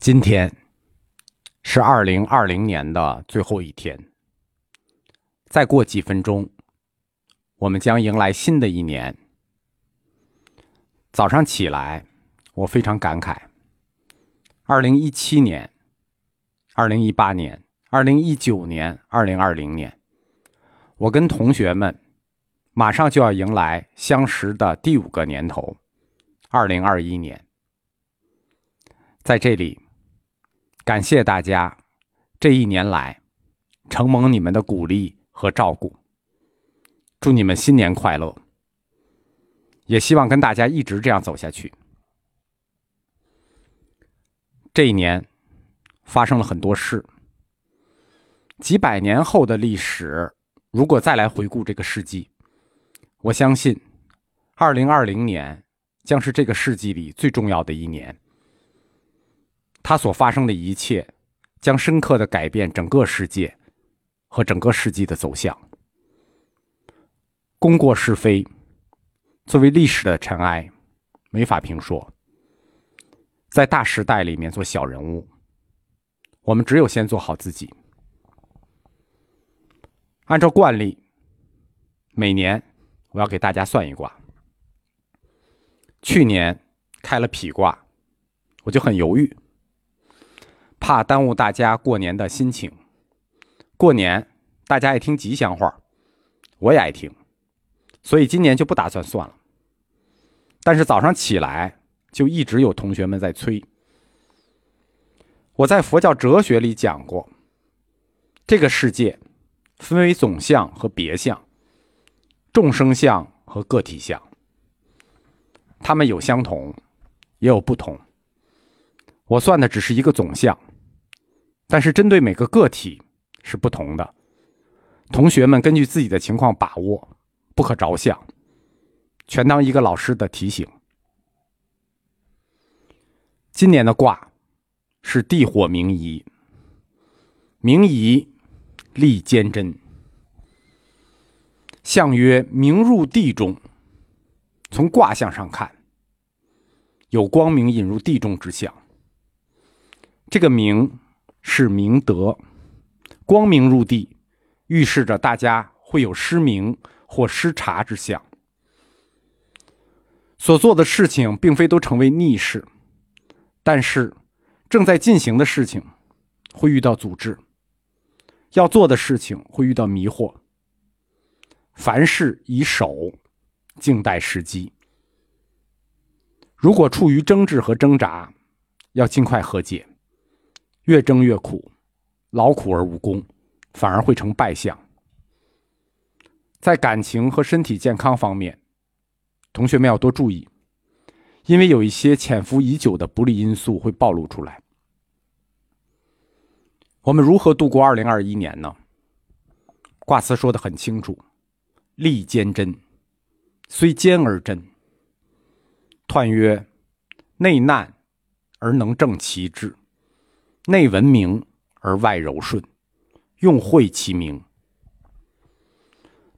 今天是二零二零年的最后一天，再过几分钟，我们将迎来新的一年。早上起来，我非常感慨：二零一七年、二零一八年、二零一九年、二零二零年，我跟同学们马上就要迎来相识的第五个年头——二零二一年。在这里。感谢大家这一年来承蒙你们的鼓励和照顾，祝你们新年快乐！也希望跟大家一直这样走下去。这一年发生了很多事，几百年后的历史，如果再来回顾这个世纪，我相信，二零二零年将是这个世纪里最重要的一年。它所发生的一切，将深刻的改变整个世界和整个世纪的走向。功过是非，作为历史的尘埃，没法评说。在大时代里面做小人物，我们只有先做好自己。按照惯例，每年我要给大家算一卦。去年开了否卦，我就很犹豫。怕耽误大家过年的心情。过年大家爱听吉祥话，我也爱听，所以今年就不打算算了。但是早上起来就一直有同学们在催。我在佛教哲学里讲过，这个世界分为总相和别相，众生相和个体相，它们有相同，也有不同。我算的只是一个总相。但是针对每个个体是不同的，同学们根据自己的情况把握，不可着相，全当一个老师的提醒。今年的卦是地火明夷，明夷利坚贞，象曰明入地中。从卦象上看，有光明引入地中之象。这个明。是明德，光明入地，预示着大家会有失明或失察之象。所做的事情并非都成为逆事，但是正在进行的事情会遇到阻滞，要做的事情会遇到迷惑。凡事以守，静待时机。如果处于争执和挣扎，要尽快和解。越争越苦，劳苦而无功，反而会成败相。在感情和身体健康方面，同学们要多注意，因为有一些潜伏已久的不利因素会暴露出来。我们如何度过二零二一年呢？卦辞说的很清楚：“利坚贞，虽坚而贞。”彖曰：“内难而能正其志。”内文明而外柔顺，用晦其名。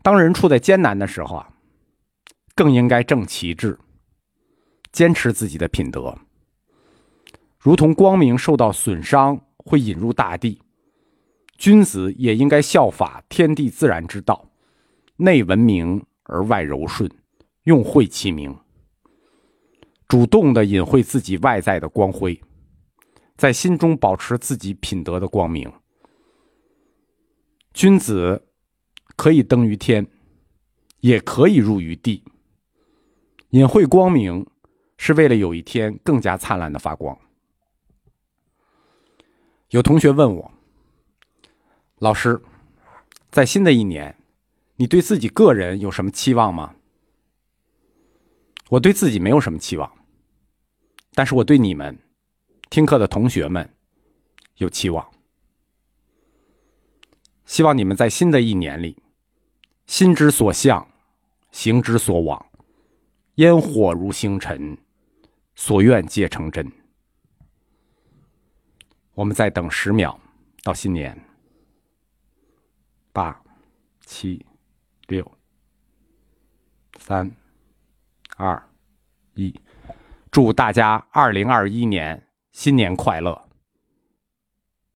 当人处在艰难的时候啊，更应该正其志，坚持自己的品德。如同光明受到损伤会引入大地，君子也应该效法天地自然之道，内文明而外柔顺，用晦其名，主动的隐晦自己外在的光辉。在心中保持自己品德的光明。君子可以登于天，也可以入于地。隐晦光明，是为了有一天更加灿烂的发光。有同学问我，老师，在新的一年，你对自己个人有什么期望吗？我对自己没有什么期望，但是我对你们。听课的同学们有期望，希望你们在新的一年里，心之所向，行之所往，烟火如星辰，所愿皆成真。我们再等十秒，到新年。八、七、六、三、二、一，祝大家二零二一年！新年快乐！